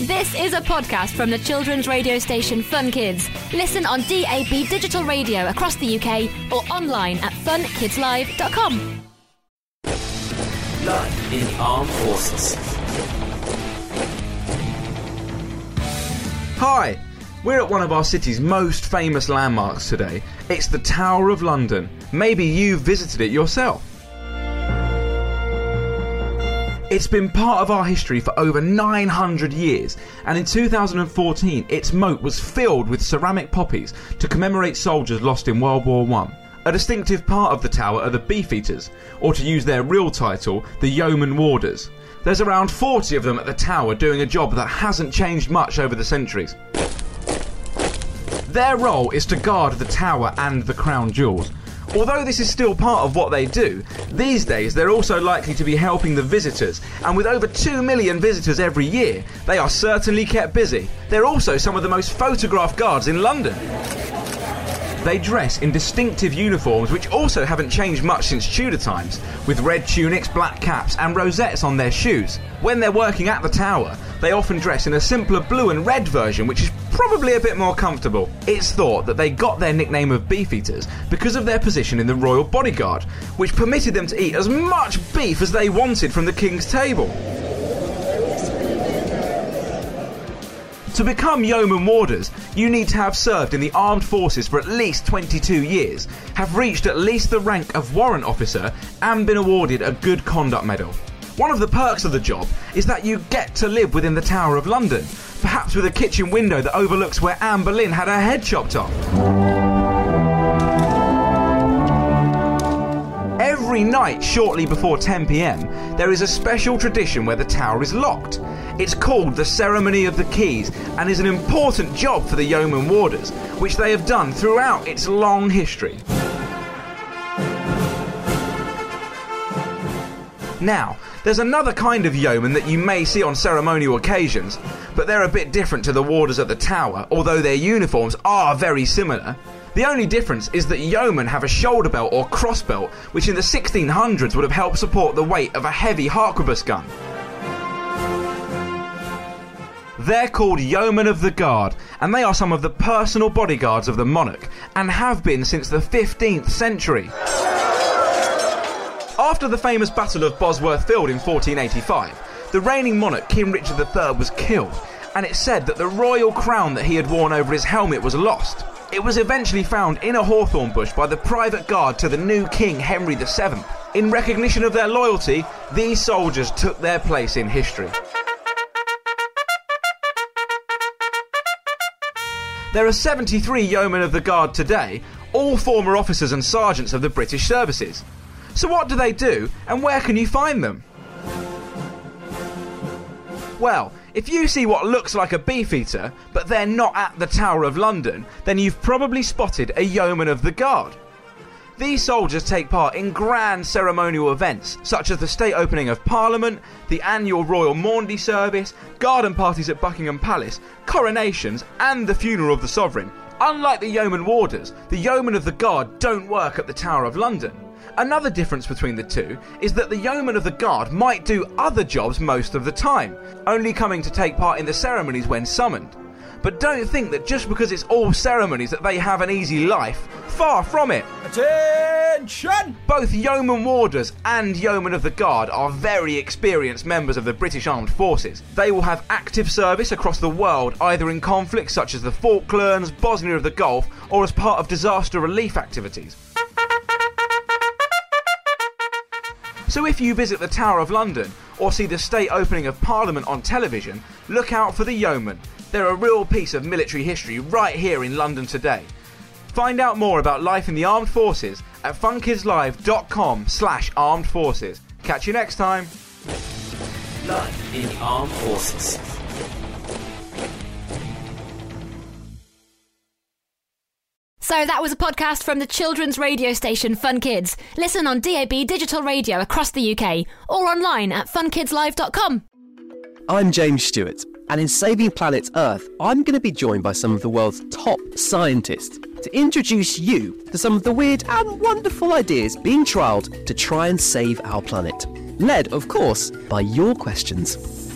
This is a podcast from the children's radio station Fun Kids. Listen on DAB digital radio across the UK or online at funkidslive.com. Life in the Armed Forces. Hi, we're at one of our city's most famous landmarks today. It's the Tower of London. Maybe you've visited it yourself. It's been part of our history for over 900 years, and in 2014 its moat was filled with ceramic poppies to commemorate soldiers lost in World War One. A distinctive part of the tower are the Beefeaters, or to use their real title, the Yeoman Warders. There's around 40 of them at the tower doing a job that hasn't changed much over the centuries. Their role is to guard the tower and the crown jewels. Although this is still part of what they do, these days they're also likely to be helping the visitors, and with over 2 million visitors every year, they are certainly kept busy. They're also some of the most photographed guards in London. They dress in distinctive uniforms which also haven't changed much since Tudor times, with red tunics, black caps, and rosettes on their shoes. When they're working at the tower, they often dress in a simpler blue and red version, which is probably a bit more comfortable. It's thought that they got their nickname of Beefeaters because of their position in the royal bodyguard, which permitted them to eat as much beef as they wanted from the king's table. To become yeoman warders, you need to have served in the armed forces for at least 22 years, have reached at least the rank of warrant officer, and been awarded a Good Conduct Medal. One of the perks of the job is that you get to live within the Tower of London, perhaps with a kitchen window that overlooks where Anne Boleyn had her head chopped off. Every night, shortly before 10 pm, there is a special tradition where the tower is locked. It's called the Ceremony of the Keys and is an important job for the Yeoman Warders, which they have done throughout its long history. Now, there's another kind of yeoman that you may see on ceremonial occasions, but they're a bit different to the warders at the tower, although their uniforms are very similar. The only difference is that yeomen have a shoulder belt or cross belt, which in the 1600s would have helped support the weight of a heavy harquebus gun. They're called Yeomen of the Guard, and they are some of the personal bodyguards of the monarch, and have been since the 15th century. After the famous Battle of Bosworth Field in 1485, the reigning monarch King Richard III was killed, and it's said that the royal crown that he had worn over his helmet was lost. It was eventually found in a hawthorn bush by the private guard to the new king Henry VII. In recognition of their loyalty, these soldiers took their place in history. There are 73 yeomen of the guard today, all former officers and sergeants of the British services. So, what do they do, and where can you find them? Well, if you see what looks like a beefeater, but they're not at the Tower of London, then you've probably spotted a yeoman of the guard. These soldiers take part in grand ceremonial events, such as the state opening of Parliament, the annual Royal Maundy service, garden parties at Buckingham Palace, coronations, and the funeral of the sovereign. Unlike the yeoman warders, the yeomen of the guard don't work at the Tower of London. Another difference between the two is that the yeoman of the guard might do other jobs most of the time, only coming to take part in the ceremonies when summoned. But don't think that just because it's all ceremonies that they have an easy life. Far from it. Attention! Both yeoman warders and yeomen of the guard are very experienced members of the British Armed Forces. They will have active service across the world, either in conflicts such as the Falklands, Bosnia of the Gulf, or as part of disaster relief activities. So if you visit the Tower of London or see the state opening of Parliament on television, look out for the yeomen. They're a real piece of military history right here in London today. Find out more about life in the armed forces at funkidslive.com slash armed forces. Catch you next time. Life in the Armed Forces. So that was a podcast from the children's radio station Fun Kids. Listen on DAB digital radio across the UK or online at funkidslive.com. I'm James Stewart, and in Saving Planet Earth, I'm going to be joined by some of the world's top scientists to introduce you to some of the weird and wonderful ideas being trialled to try and save our planet. Led, of course, by your questions.